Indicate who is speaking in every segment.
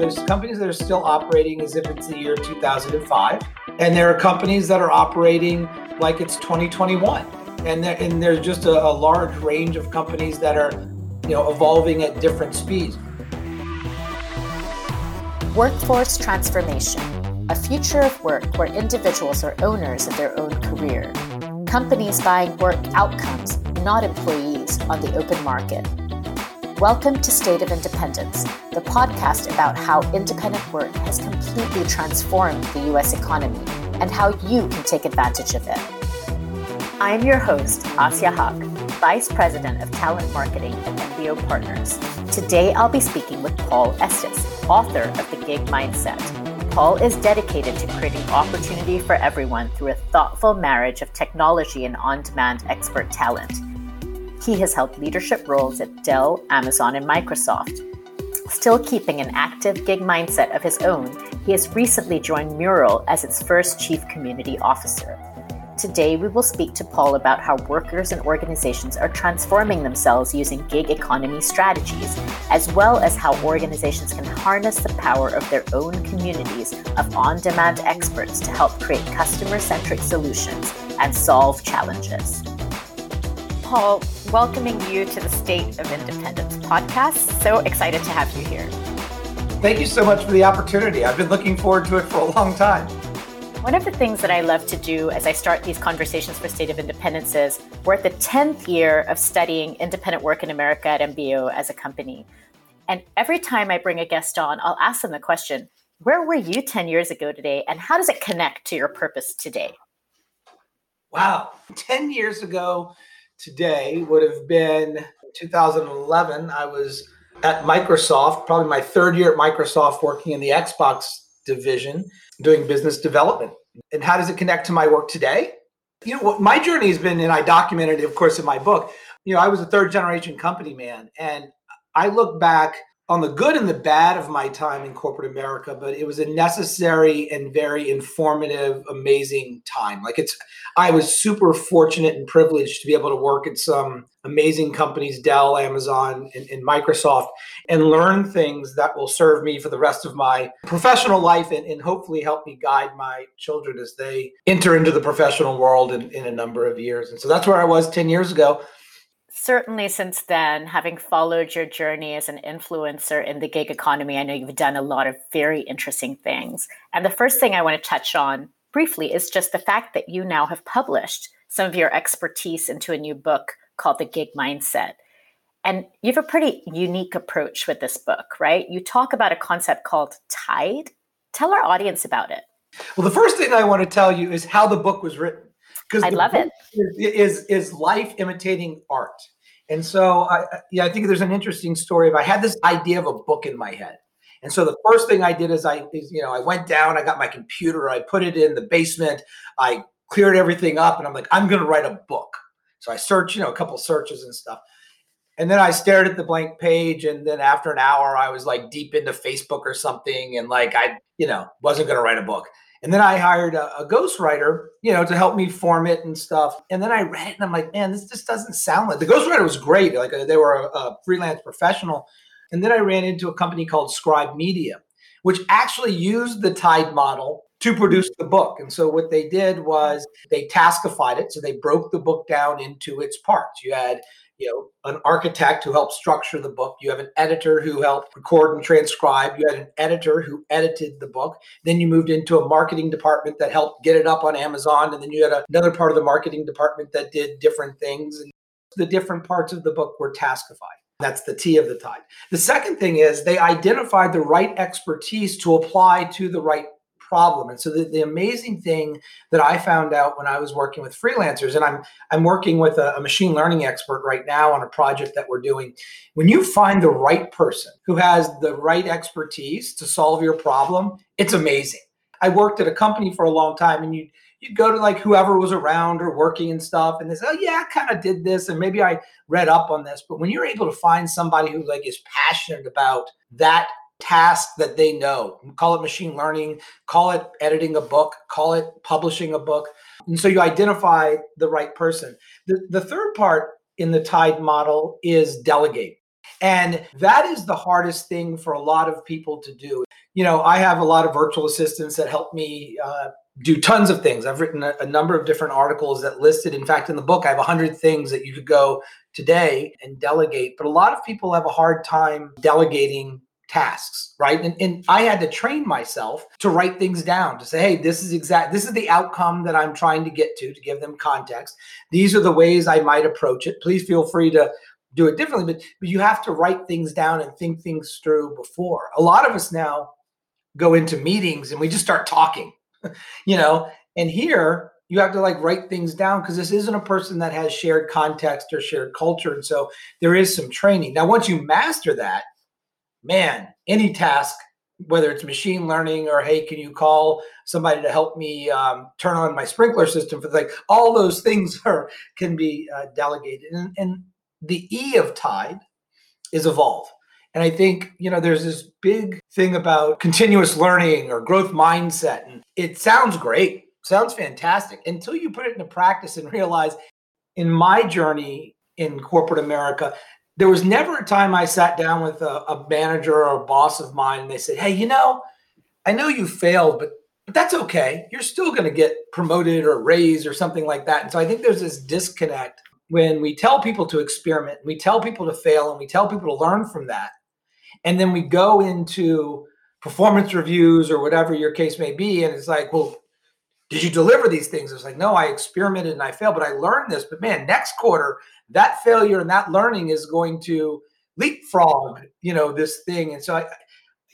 Speaker 1: there's companies that are still operating as if it's the year 2005, and there are companies that are operating like it's 2021. And, there, and there's just a, a large range of companies that are, you know, evolving at different speeds.
Speaker 2: Workforce transformation, a future of work where individuals are owners of their own career. Companies buying work outcomes, not employees, on the open market. Welcome to State of Independence, the podcast about how independent work has completely transformed the US economy and how you can take advantage of it. I am your host, Aassia Haq, Vice President of Talent Marketing at MBO Partners. Today I'll be speaking with Paul Estes, author of The Gig Mindset. Paul is dedicated to creating opportunity for everyone through a thoughtful marriage of technology and on demand expert talent. He has held leadership roles at Dell, Amazon, and Microsoft. Still keeping an active gig mindset of his own, he has recently joined Mural as its first Chief Community Officer. Today, we will speak to Paul about how workers and organizations are transforming themselves using gig economy strategies, as well as how organizations can harness the power of their own communities of on demand experts to help create customer centric solutions and solve challenges. Paul, welcoming you to the State of Independence podcast. So excited to have you here.
Speaker 1: Thank you so much for the opportunity. I've been looking forward to it for a long time.
Speaker 2: One of the things that I love to do as I start these conversations for State of Independence is we're at the 10th year of studying independent work in America at MBO as a company. And every time I bring a guest on, I'll ask them the question where were you 10 years ago today, and how does it connect to your purpose today?
Speaker 1: Wow, 10 years ago, today would have been 2011. I was at Microsoft, probably my third year at Microsoft, working in the Xbox division, doing business development. And how does it connect to my work today? You know, what my journey has been, and I documented it, of course, in my book. You know, I was a third generation company man, and I look back on the good and the bad of my time in corporate America, but it was a necessary and very informative, amazing time. Like it's, I was super fortunate and privileged to be able to work at some amazing companies, Dell, Amazon, and, and Microsoft, and learn things that will serve me for the rest of my professional life and, and hopefully help me guide my children as they enter into the professional world in, in a number of years. And so that's where I was 10 years ago
Speaker 2: certainly since then, having followed your journey as an influencer in the gig economy, I know you've done a lot of very interesting things. And the first thing I want to touch on briefly is just the fact that you now have published some of your expertise into a new book called The Gig Mindset. And you have a pretty unique approach with this book, right? You talk about a concept called tide. Tell our audience about it.
Speaker 1: Well, the first thing I want to tell you is how the book was written
Speaker 2: because I love it.
Speaker 1: Is, is is life imitating art? And so, I, yeah, I think there's an interesting story. Of I had this idea of a book in my head, and so the first thing I did is I, is, you know, I went down, I got my computer, I put it in the basement, I cleared everything up, and I'm like, I'm going to write a book. So I searched, you know, a couple searches and stuff. And then I stared at the blank page, and then after an hour, I was like deep into Facebook or something, and like I, you know, wasn't going to write a book. And then I hired a, a ghostwriter, you know, to help me form it and stuff. And then I read it and I'm like, man, this just doesn't sound like the ghostwriter was great. Like uh, they were a, a freelance professional. And then I ran into a company called Scribe Media, which actually used the Tide model to produce the book. And so what they did was they taskified it. So they broke the book down into its parts. You had you know an architect who helped structure the book. You have an editor who helped record and transcribe. You had an editor who edited the book. Then you moved into a marketing department that helped get it up on amazon. And then you had another part of the marketing department that did different things. And the different parts of the book were taskified. That's the T of the tide. The second thing is they identified the right expertise to apply to the right problem. And so the, the amazing thing that I found out when I was working with freelancers, and I'm I'm working with a, a machine learning expert right now on a project that we're doing. When you find the right person who has the right expertise to solve your problem, it's amazing. I worked at a company for a long time, and you you'd go to like whoever was around or working and stuff and they say oh yeah i kind of did this and maybe i read up on this but when you're able to find somebody who like is passionate about that task that they know. Call it machine learning, call it editing a book, call it publishing a book. And so you identify the right person. The, the third part in the Tide model is delegate. And that is the hardest thing for a lot of people to do. You know, I have a lot of virtual assistants that help me uh, do tons of things. I've written a, a, number of different articles that listed. In fact, in the book, I have 100 things that you could go today and delegate. But a lot of people have a hard time delegating tasks, right? And, and I had to train myself to write things down to say, hey, this is exact, this is the outcome that I'm trying to get to, to give them context. These are the ways I might approach it. Please feel free to do it differently, but, but you have to write things down and think things through before. A lot of us now go into meetings and we just start talking, you know, and here you have to like write things down because this isn't a person that has shared context or shared culture. And so there is some training. Now, once you master that, man, any task, whether it's machine learning or hey, can you call somebody to help me um, turn on my sprinkler system for the like all those things are can be uh, delegated. And, and the E of Tide is evolve. And I think, you know, there's this big thing about continuous learning or growth mindset. And it sounds great, sounds fantastic until you put it into practice and realize in my journey in corporate America, there was never a time I sat down with a, a, manager or a boss of mine and they said, Hey, you know, I know you failed, but but that's okay. You're still going to get promoted or raised or something like that. And so I think there's this disconnect when we tell people to experiment, we tell people to fail, and we tell people to learn from that. And then we go into performance reviews or whatever your case may be. And it's like, well, did you deliver these things? It's like, no, I experimented and I failed, but I learned this. But man, next quarter, that failure and that learning is going to leapfrog, you know, this thing. And so I,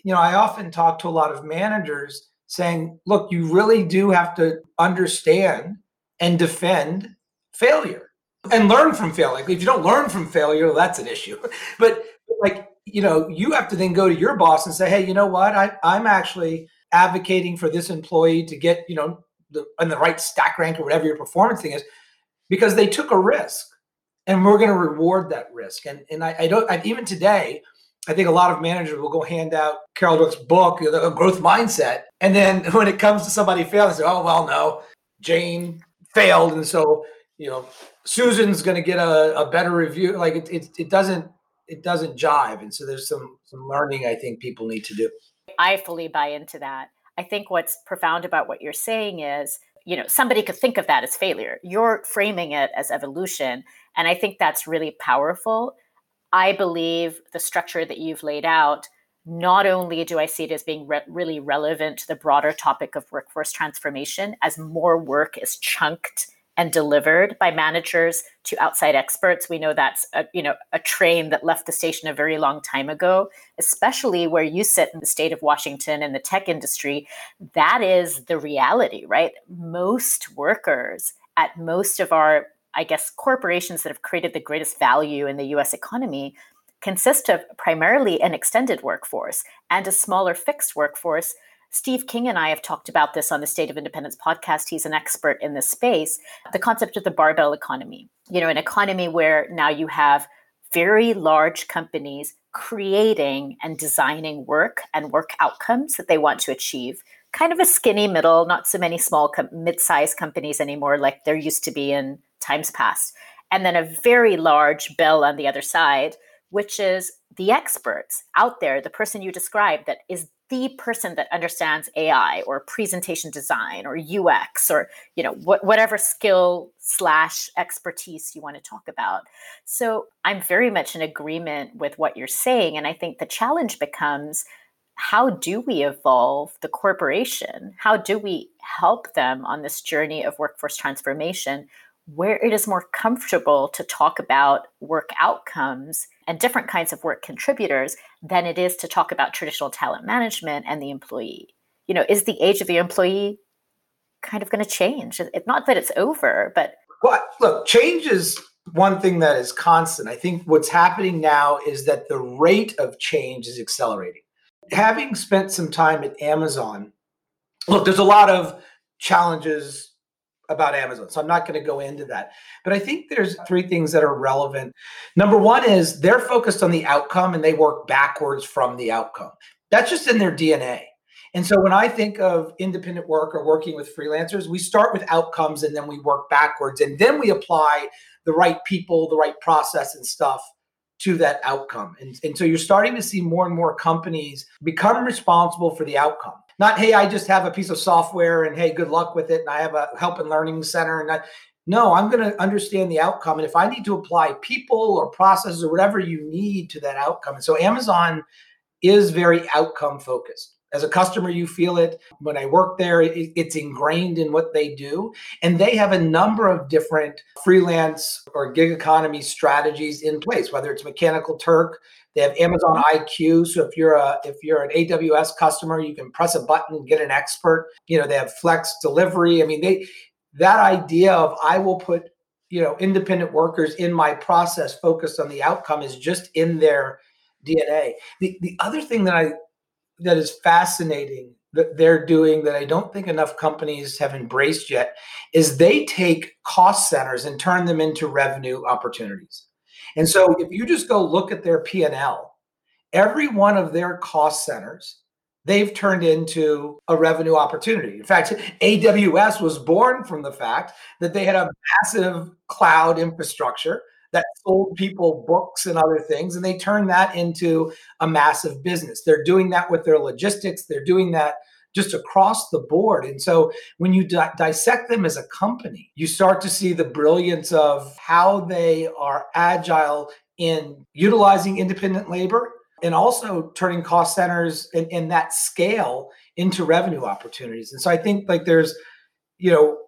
Speaker 1: you know, I often talk to a lot of managers saying, look, you really do have to understand and defend failure and learn from failure. If you don't learn from failure, that's an issue. but like, you know, you have to then go to your boss and say, hey, you know what? I, I'm actually advocating for this employee to get, you know, the, in the right stack rank or whatever your performance thing is, because they took a risk and we're going to reward that risk. And and I, I don't I, even today, I think a lot of managers will go hand out Carol Dweck's book, the growth mindset, and then when it comes to somebody failing, say, "Oh well, no, Jane failed, and so you know Susan's going to get a, a better review." Like it, it, it doesn't it doesn't jive, and so there's some some learning I think people need to do.
Speaker 2: I fully buy into that. I think what's profound about what you're saying is you know somebody could think of that as failure. You're framing it as evolution and i think that's really powerful. I believe the structure that you've laid out not only do i see it as being re- really relevant to the broader topic of workforce transformation as more work is chunked and delivered by managers to outside experts. We know that's a, you know a train that left the station a very long time ago, especially where you sit in the state of Washington in the tech industry. That is the reality, right? Most workers at most of our I guess corporations that have created the greatest value in the US economy consist of primarily an extended workforce and a smaller fixed workforce Steve King and I have talked about this on the State of Independence podcast. He's an expert in this space. The concept of the barbell economy, you know, an economy where now you have very large companies creating and designing work and work outcomes that they want to achieve. Kind of a skinny middle, not so many small, com- mid sized companies anymore like there used to be in times past. And then a very large bell on the other side, which is the experts out there, the person you described that is the person that understands AI or presentation design or UX or you know wh- whatever skill slash expertise you want to talk about. So I'm very much in agreement with what you're saying, and I think the challenge becomes how do we evolve the corporation? How do we help them on this journey of workforce transformation where it is more comfortable to talk about work outcomes and different kinds of work contributors than it is to talk about traditional talent management and the employee. You know, is the age of the employee kind of going to change? It's not that it's over, but
Speaker 1: well, look, change is one thing that is constant. I think what's happening now is that the rate of change is accelerating. Having spent some time at Amazon, look, there's a lot of challenges about Amazon. So I'm not going to go into that. But I think there's three things that are relevant. Number one is they're focused on the outcome and they work backwards from the outcome. That's just in their DNA. And so when I think of independent work or working with freelancers, we start with outcomes and then we work backwards and then we apply the right people, the right process and stuff to that outcome. And, and so you're starting to see more and more companies become responsible for the outcome. Not, hey, I just have a piece of software and hey, good luck with it. And I have a help and learning center. And I, no, I'm going to understand the outcome. And if I need to apply people or processes or whatever you need to that outcome. And so Amazon is very outcome focused. As a customer, you feel it. When I work there, it's ingrained in what they do. And they have a number of different freelance or gig economy strategies in place, whether it's Mechanical Turk, they have Amazon IQ. So if you're a if you're an AWS customer, you can press a button and get an expert. You know, they have flex delivery. I mean, they that idea of I will put, you know, independent workers in my process focused on the outcome is just in their DNA. The the other thing that I that is fascinating that they're doing that I don't think enough companies have embraced yet is they take cost centers and turn them into revenue opportunities. And so if you just go look at their P&L, every one of their cost centers they've turned into a revenue opportunity. In fact, AWS was born from the fact that they had a massive cloud infrastructure that sold people books and other things, and they turned that into a massive business. They're doing that with their logistics, they're doing that just across the board. And so when you di- dissect them as a company, you start to see the brilliance of how they are agile in utilizing independent labor and also turning cost centers and, in that scale into revenue opportunities. And so I think like there's, you know,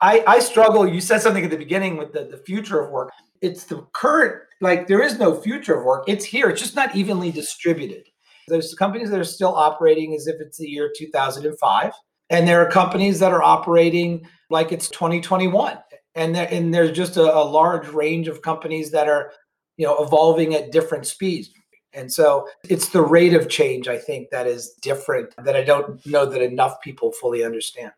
Speaker 1: I, I struggle. You said something at the beginning with the, the future of work. It's the current, like there is no future of work. It's here. It's just not evenly distributed. There's companies that are still operating as if it's the year 2005. And there are companies that are operating like it's 2021. And, there, and there's just a, a large range of companies that are, you know, evolving at different speeds. And so it's the rate of change, I think, that is different that I don't know that enough people fully understand.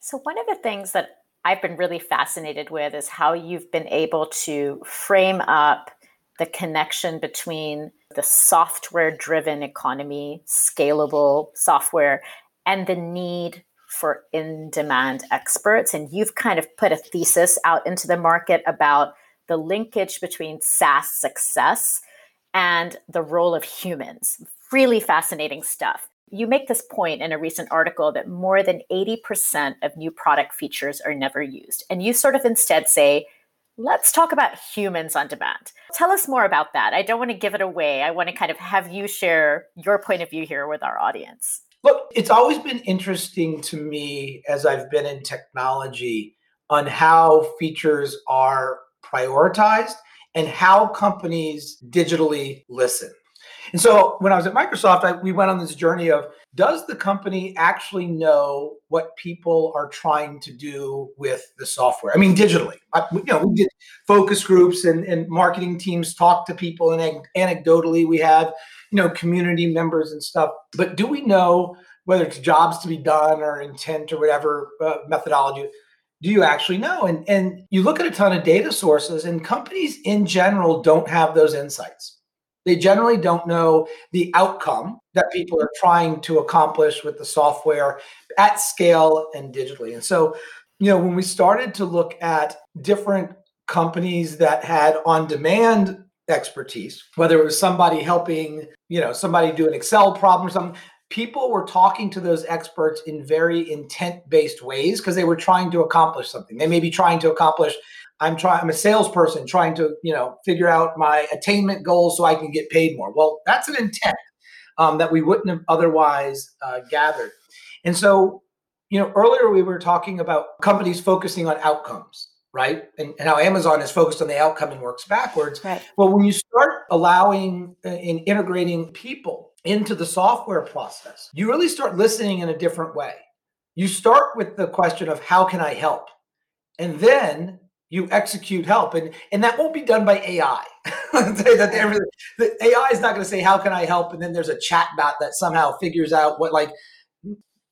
Speaker 2: So, one of the things that I've been really fascinated with is how you've been able to frame up the connection between the software driven economy, scalable software, and the need for in demand experts. And you've kind of put a thesis out into the market about the linkage between SaaS success and the role of humans. Really fascinating stuff. You make this point in a recent article that more than 80% of new product features are never used. And you sort of instead say, let's talk about humans on demand. Tell us more about that. I don't want to give it away. I want to kind of have you share your point of view here with our audience.
Speaker 1: Look, it's always been interesting to me as I've been in technology on how features are prioritized and how companies digitally listen. And so when I was at Microsoft, I, we went on this journey of does the company actually know what people are trying to do with the software? I mean, digitally. I, you know, we did focus groups and, and marketing teams talk to people, and anecdotally, we have you know community members and stuff. But do we know whether it's jobs to be done or intent or whatever uh, methodology? do you actually know? And and you look at a ton of data sources, and companies in general don't have those insights. They generally don't know the outcome that people are trying to accomplish with the software at scale and digitally. And so, you know, when we started to look at different companies that had on-demand expertise, whether it was somebody helping, you know, somebody do an Excel problem or something, people were talking to those experts in very intent based ways because they were trying to accomplish something. They may be trying to accomplish I'm trying I'm a salesperson trying to, you know, figure out my attainment goals so I can get paid more. Well, that's an intent um, that we wouldn't have otherwise uh, gathered. And so, you know, earlier we were talking about companies focusing on outcomes right? And, and, how Amazon is focused on the outcome and works backwards.
Speaker 2: Right.
Speaker 1: Well, when you start allowing and uh, integrating people into the software process, you really start listening in a different way. You start with the question of how can I help? And then you execute help. And, and that won't be done by AI. that the AI is not going to say, how can I help? And then there's a chat bot that somehow figures out what like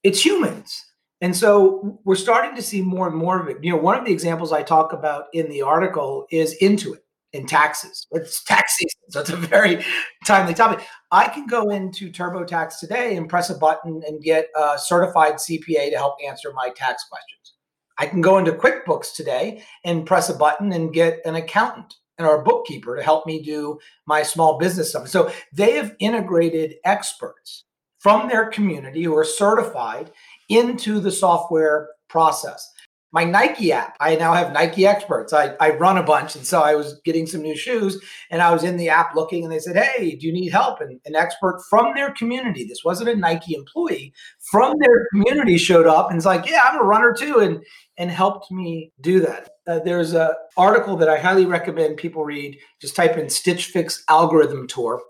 Speaker 1: it's humans. And so we're starting to see more and more of it. You know, one of the examples I talk about in the article is Intuit in taxes. It's tax season, so it's a very timely topic. I can go into TurboTax today and press a button and get a certified CPA to help answer my tax questions. I can go into QuickBooks today and press a button and get an accountant and our bookkeeper to help me do my small business stuff. So they have integrated experts from their community who are certified into the software process my Nike app. I now have Nike experts. I, I run a bunch. And so I was getting some new shoes and I was in the app looking and they said, Hey, do you need help? And an expert from their community, this wasn't a Nike employee, from their community showed up and it's like, Yeah, I'm a runner too. And and helped me do that. Uh, there's an article that I highly recommend people read. Just type in Stitch Fix algorithm tour.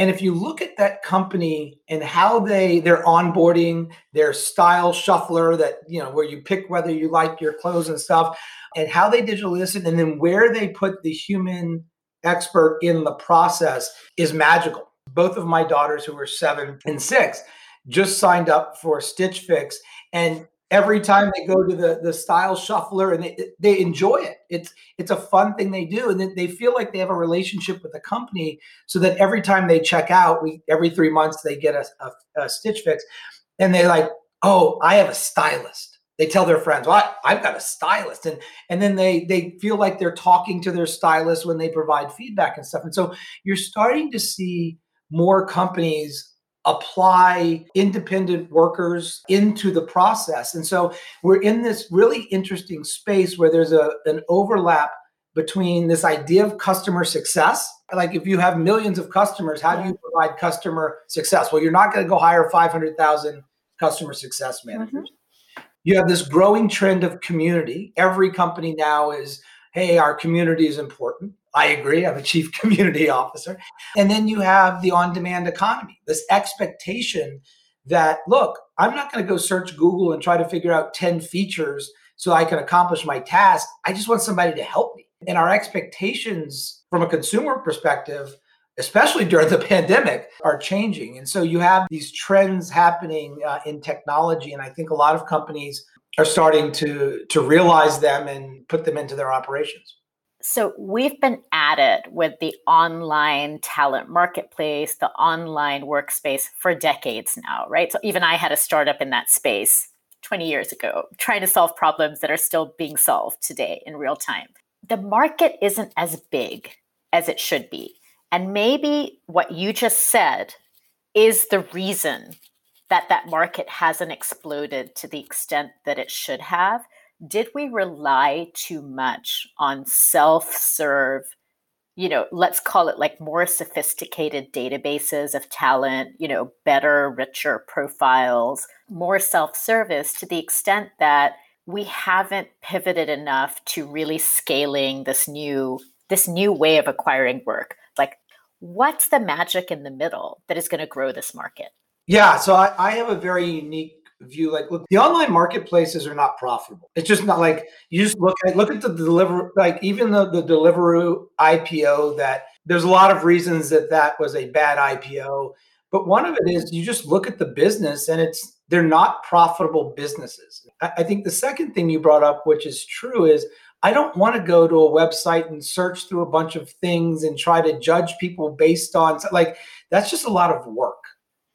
Speaker 1: And if you look at that company and how they their onboarding, their style shuffler that you know where you pick whether you like your clothes and stuff, and how they digital listen, and then where they put the human expert in the process is magical. Both of my daughters, who are seven and six, just signed up for Stitch Fix, and every time they go to the the style shuffler and they, they enjoy it. It's it's a fun thing they do. And they feel like they have a relationship with the company so that every time they check out we every three months they get a, a, a stitch fix. And they're like oh i have a stylist. They tell their friends well I, i've got a stylist. And and then they they feel like they're talking to their stylist when they provide feedback and stuff. And so you're starting to see more companies apply independent workers into the process. And so we're in this really interesting space where there's a, an overlap between this idea of customer success. Like if you have millions of customers, how do you provide customer success? Well, you're not going to go hire 500,000 customer success managers. Mm-hmm. You have this growing trend of community. Every company now is, hey, our community is important. I agree. I'm a chief community officer. And then you have the on demand economy, this expectation that, look, I'm not going to go search Google and try to figure out 10 features so I can accomplish my task. I just want somebody to help me. And our expectations from a consumer perspective, especially during the pandemic, are changing. And so you have these trends happening uh, in technology. And I think a lot of companies are starting to, to realize them and put them into their operations.
Speaker 2: So we've been at it with the online talent marketplace, the online workspace for decades now, right? So even I had a startup in that space 20 years ago, trying to solve problems that are still being solved today in real time. The market isn't as big as it should be. And maybe what you just said is the reason that that market hasn't exploded to the extent that it should have did we rely too much on self serve, you know, let's call it like more sophisticated databases of talent, you know, better, richer profiles, more self service to the extent that we haven't pivoted enough to really scaling this new this new way of acquiring work? Like what's the magic in the middle that is going to grow this market
Speaker 1: yeah so I, I, have a very unique view like look the online marketplaces are not profitable. It's just not like you just look at look at the deliver like even the the deliveroo ipo that there's a lot of reasons that that was a bad ipo but one of it is you just look at the business and it's they're not profitable businesses. I, I think the second thing you brought up which is true is I don't want to go to a website and search through a bunch of things and try to judge people based on like that's just a lot of work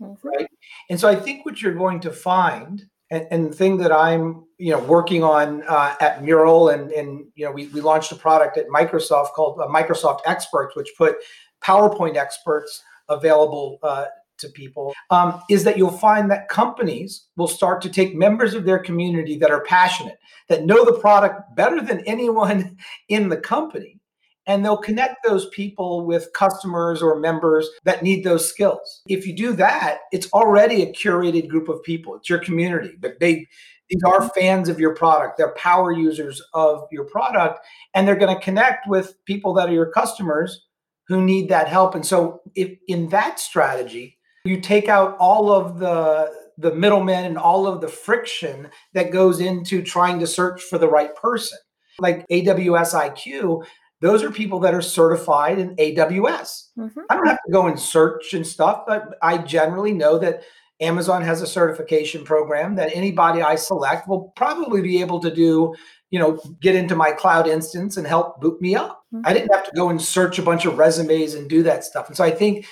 Speaker 1: mm-hmm. right? And so I think what you're going to find, and, and the thing that I'm, you know, working on uh, at Mural, and and you know, we we launched a product at Microsoft called uh, Microsoft Experts, which put PowerPoint experts available uh, to people um, is that you'll find that companies will start to take members of their community that are passionate, that know the product better than anyone in the company, and they'll connect those people with customers or members that need those skills. If you do that, it's already a curated group of people. It's your community, but they these are mm-hmm. fans of your product. They're power users of your product, and they're going to connect with people that are your customers who need that help. And so, if in that strategy, you take out all of the the middlemen and all of the friction that goes into trying to search for the right person. Like AWS IQ, those are people that are certified in AWS. Mm-hmm. I don't have to go and search and stuff, but I generally know that Amazon has a certification program that anybody I select will probably be able to do, you know, get into my cloud instance and help boot me up. Mm-hmm. I didn't have to go and search a bunch of resumes and do that stuff. And so I think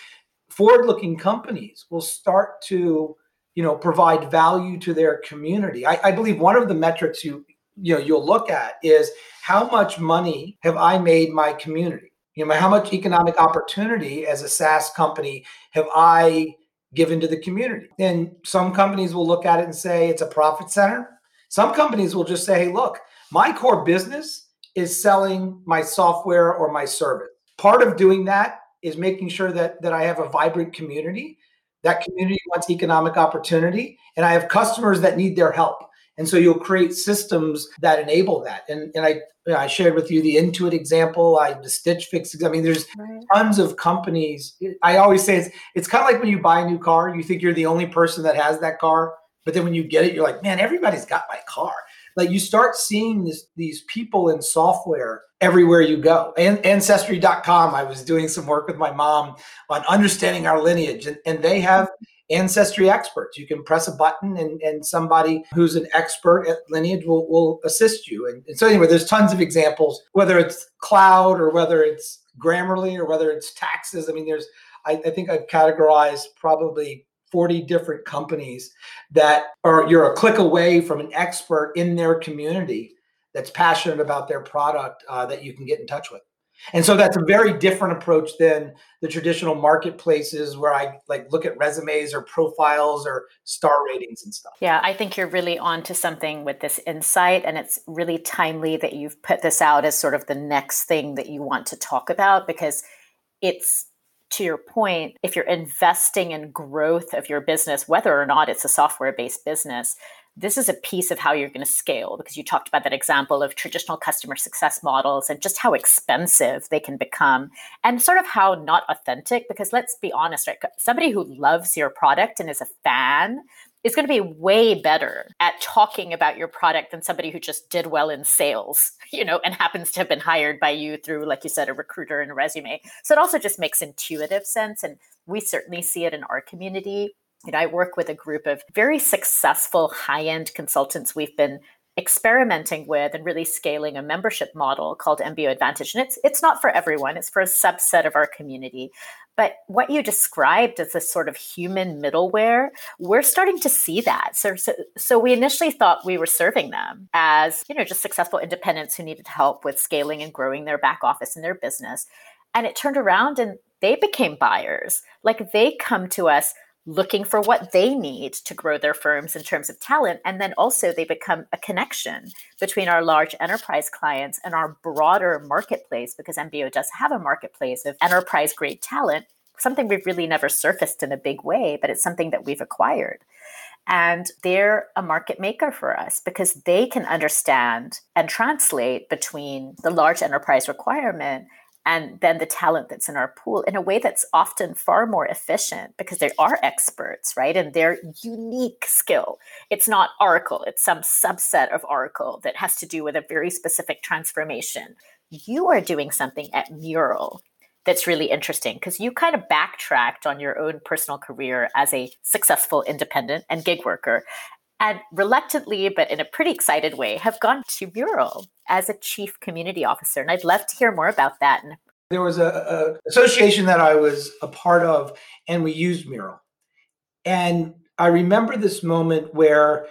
Speaker 1: forward-looking companies will start to, you know, provide value to their community. I, I believe one of the metrics you you know you'll look at is how much money have I made my community? You know, how much economic opportunity as a SaaS company have I given to the community? And some companies will look at it and say it's a profit center. Some companies will just say, hey, look, my core business is selling my software or my service. Part of doing that is making sure that that I have a vibrant community. That community wants economic opportunity, and I have customers that need their help. And so you'll create systems that enable that. And, and I, you know, I shared with you the Intuit example, I the Stitch Fix. I mean, there's right. tons of companies. I always say it's it's kind of like when you buy a new car, you think you're the only person that has that car, but then when you get it, you're like, man, everybody's got my car. Like you start seeing this, these people in software everywhere you go. And ancestry.com, I was doing some work with my mom on understanding our lineage, and, and they have ancestry experts. You can press a button and, and somebody who's an expert at lineage will, will assist you. And, and so anyway, there's tons of examples, whether it's cloud or whether it's Grammarly or whether it's taxes. I mean, there's I, I think I've categorized probably 40 different companies that are you're a click away from an expert in their community that's passionate about their product uh, that you can get in touch with. And so that's a very different approach than the traditional marketplaces where I like look at resumes or profiles or star ratings and stuff.
Speaker 2: Yeah, I think you're really onto something with this insight and it's really timely that you've put this out as sort of the next thing that you want to talk about because it's to your point, if you're investing in growth of your business, whether or not it's a software based business, this is a piece of how you're going to scale because you talked about that example of traditional customer success models and just how expensive they can become and sort of how not authentic because let's be honest right somebody who loves your product and is a fan is going to be way better at talking about your product than somebody who just did well in sales, you know, and happens to have been hired by you through, like you said, a recruiter and a resume. So it also just makes intuitive sense. And we certainly see it in our community know, I work with a group of very successful high end consultants we've been experimenting with and really scaling a membership model called MBO Advantage. And it's it's not for everyone, it's for a subset of our community. But what you described as this sort of human middleware, we're starting to see that. So, so, so we initially thought we were serving them as, you know, just successful independents who needed help with scaling and growing their back office and their business. And it turned around and they became buyers. Like they come to us looking for what they need to grow their firms in terms of talent. And then also they become a connection between our large enterprise clients and our broader marketplace, because MBO does have a marketplace of enterprise grade talent, something we've really never surfaced in a big way, but it's something that we've acquired. And they're a market maker for us because they can understand and translate between the large enterprise requirement and then the talent that's in our pool in a way that's often far more efficient because they are experts, right? And their unique skill. It's not Oracle, it's some subset of Oracle that has to do with a very specific transformation. You are doing something at Mural that's really interesting because you kind of backtracked on your own personal career as a successful independent and gig worker and reluctantly, but in a pretty excited way, have gone to Mural as a chief community officer. And I'd love to hear more about that.
Speaker 1: There was a, association that I was a part of, and we used Mural. And I remember this moment where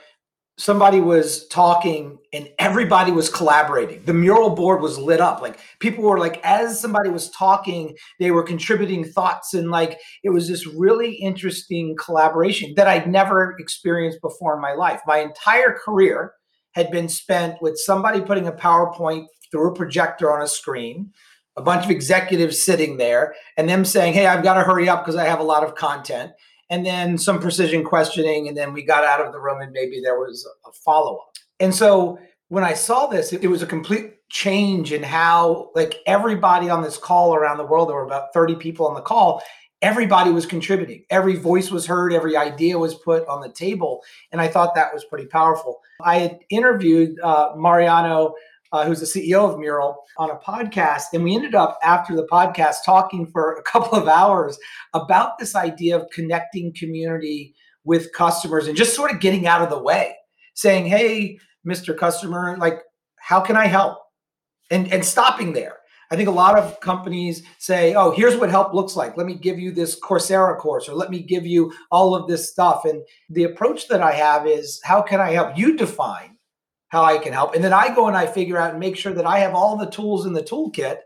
Speaker 1: somebody was talking and everybody was collaborating. The mural board was lit up. Like people were like, as somebody was talking, they were contributing thoughts. And like it was this really interesting collaboration that I'd never experienced before in my life. My entire career had been spent with somebody putting a PowerPoint through a projector on a screen, a bunch of executives sitting there, and them saying, Hey, I've got to hurry up because I have a lot of content and then some precision questioning and then we got out of the room and maybe there was a follow-up. And so when i saw this it, was a complete change in how like everybody on this call around the world there were about 30 people on the call everybody was contributing. Every voice was heard every idea was put on the table and i thought that was pretty powerful. I had interviewed uh, mariano uh, who's the CEO of Mural, on a podcast. And we ended up after the podcast talking for a couple of hours about this idea of connecting community with customers and just sort of getting out of the way, saying, hey, Mr. Customer, like, how can I help? And, and stopping there. I think a lot of companies say, oh, here's what help looks like. Let me give you this Coursera course, or let me give you all of this stuff. And the approach that I have is, how can I help you define how I can help. And then I go and I figure out and make sure that I have all the tools in the toolkit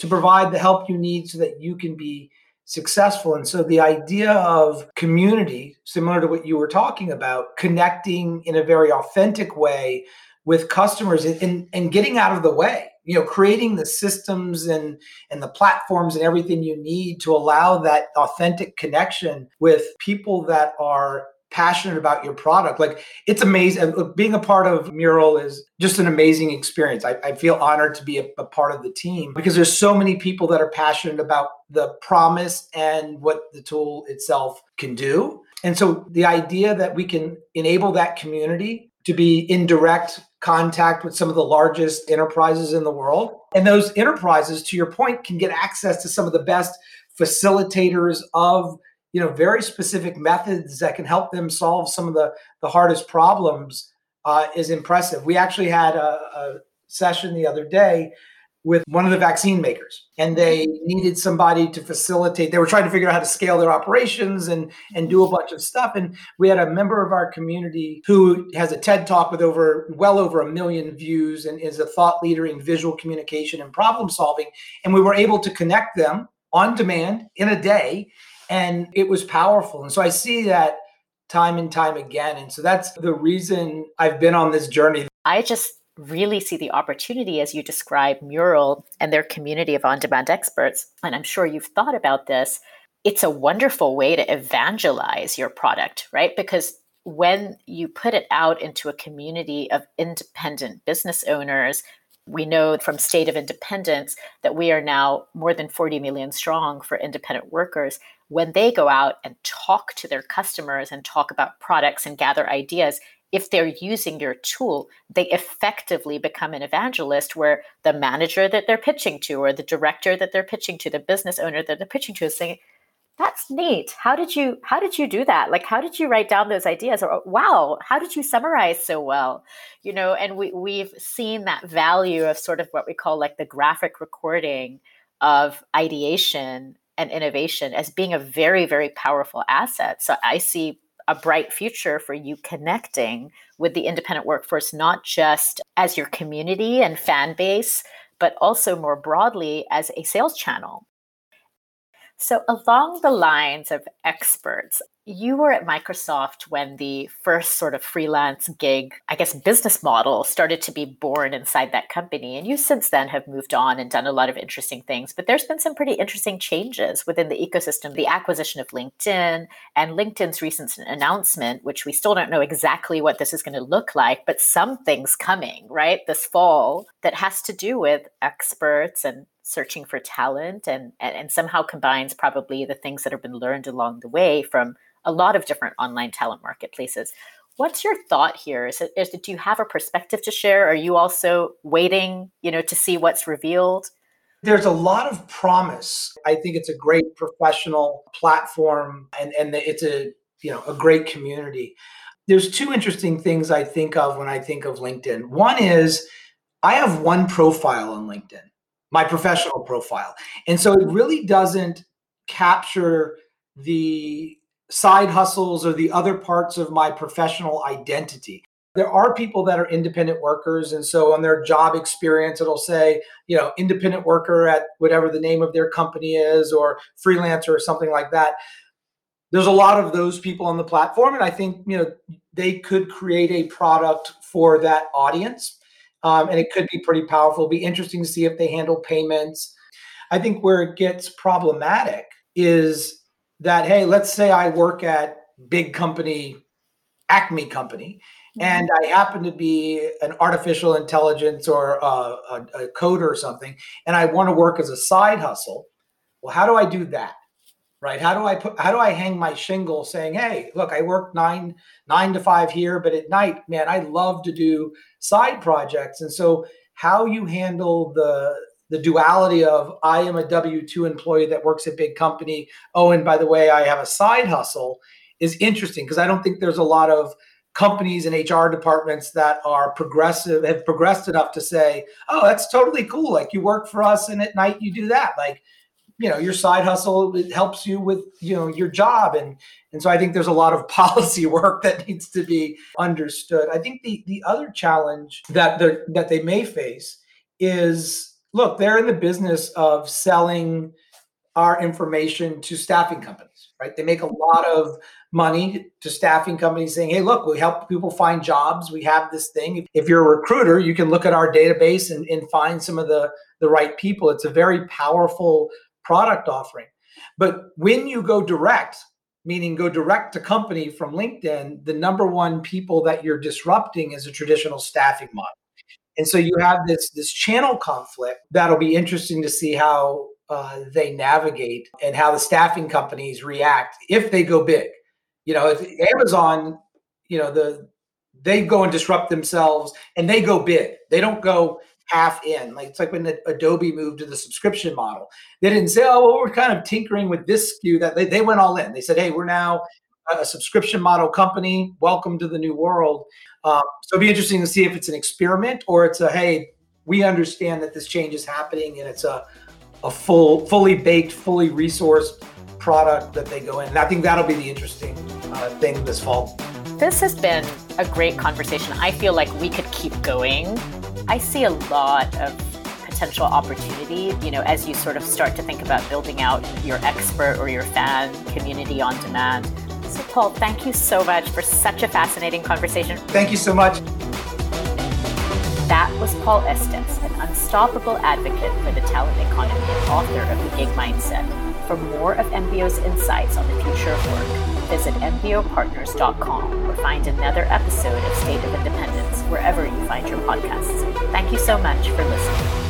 Speaker 1: to provide the help you need so that you can be successful. And so the idea of community, similar to what you were talking about, connecting in a very authentic way with customers and, and getting out of the way you know creating the systems and and the platforms and everything you need to allow that authentic connection with people that are passionate about your product. Like it's amazing. Being a part of Mural is just an amazing experience. I, I feel honored to be a, a, part of the team because there's so many people that are passionate about the promise and what the tool itself can do. And so the idea that we can enable that community to be in direct contact with some of the largest enterprises in the world. And those enterprises, to your point, can get access to some of the best facilitators of you know very specific methods that can help them solve some of the the hardest problems uh, is impressive. We actually had a, a session the other day with one of the vaccine makers and they needed somebody to facilitate they were trying to figure out how to scale their operations and and do a bunch of stuff and we had a member of our community who has a ted talk with over well over a million views and is a thought leader in visual communication and problem solving and we were able to connect them on demand in a day and it was powerful. And so I see that time and time again. And so that's the reason I've been on this journey.
Speaker 2: I just really see the opportunity as you describe Mural and their community of on demand experts. And I'm sure you've thought about this. It's a wonderful way to evangelize your product, right? Because when you put it out into a community of independent business owners, we know from State of Independence that we are now more than 40 million strong for independent workers. When they go out and talk to their customers and talk about products and gather ideas, if they're using your tool, they effectively become an evangelist where the manager that they're pitching to, or the director that they're pitching to, the business owner that they're pitching to is saying, that's neat. How did you how did you do that? Like how did you write down those ideas? Or wow, how did you summarize so well? You know, and we we've seen that value of sort of what we call like the graphic recording of ideation and innovation as being a very, very powerful asset. So I see a bright future for you connecting with the independent workforce, not just as your community and fan base, but also more broadly as a sales channel. So, along the lines of experts, you were at Microsoft when the first sort of freelance gig, I guess, business model started to be born inside that company. And you since then have moved on and done a lot of interesting things. But there's been some pretty interesting changes within the ecosystem the acquisition of LinkedIn and LinkedIn's recent announcement, which we still don't know exactly what this is going to look like, but something's coming, right, this fall that has to do with experts and searching for talent and, and, and somehow combines probably the things that have been learned along the way from a lot of different online talent marketplaces. What's your thought here? Is it, is it, do you have a perspective to share? Are you also waiting, you know, to see what's revealed?
Speaker 1: There's a lot of promise. I think it's a great professional platform, and and it's a you know a great community. There's two interesting things I think of when I think of LinkedIn. One is I have one profile on LinkedIn, my professional profile, and so it really doesn't capture the side hustles or the other parts of my professional identity. There are people that are independent workers. And so on their job experience, it'll say, you know, independent worker at whatever the name of their company is or freelancer or something like that. There's a lot of those people on the platform. And I think, you know, they could create a product for that audience. Um, and it could be pretty powerful. It'll be interesting to see if they handle payments. I think where it gets problematic is that hey let's say i work at big company acme company mm-hmm. and i happen to be an artificial intelligence or a, a, a coder or something and i want to work as a side hustle well how do i do that right how do i put how do i hang my shingle saying hey look i work nine nine to five here but at night man i love to do side projects and so how you handle the the duality of I am a W 2 employee that works at big company. Oh, and by the way, I have a side hustle is interesting because I don't think there's a lot of companies and HR departments that are progressive, have progressed enough to say, oh, that's totally cool. Like you work for us and at night you do that. Like you know your side hustle it helps you with you know your job. And and so i think there's a lot of policy work that needs to be understood. I think the the other challenge that they that they may face is look they're in the business of selling our information to staffing companies right? They make a lot of money to staffing companies saying hey look we help people find jobs. We have this thing. If you're a recruiter you can look at our database and, and find some of the the right people. It's a very powerful product offering. But when you go direct, meaning go direct to company from LinkedIn, the number one people that you're disrupting is a traditional staffing model. And so you have this this channel conflict that'll be interesting to see how uh, they navigate and how the staffing companies react if they go big. You know, if Amazon, you know, the they go and disrupt themselves and they go big. They don't go half in. Like it's like when Adobe moved to the subscription model. They didn't say, "Oh, well, we're kind of tinkering with this SKU." That they, they went all in. They said, "Hey, we're now a subscription model company. Welcome to the new world." Um, so it'll be interesting to see if it's an experiment or it's a hey, we understand that this change is happening and it's a a full, fully baked, fully resourced product that they go in. And I think that'll be the interesting uh, thing this fall.
Speaker 2: This has been a great conversation. I feel like we could keep going I see a lot of potential opportunity, you know, as you sort of start to think about building out your expert or your fan community on demand. So, Paul, thank you so much for such a fascinating conversation.
Speaker 1: Thank you so much.
Speaker 2: That was Paul Estes, an unstoppable advocate for the talent economy and author of The Gig Mindset. For more of MBO's insights on the future of work, visit mbopartners.com or find another episode of State of Independence wherever you find your podcasts. Thank you so much for listening.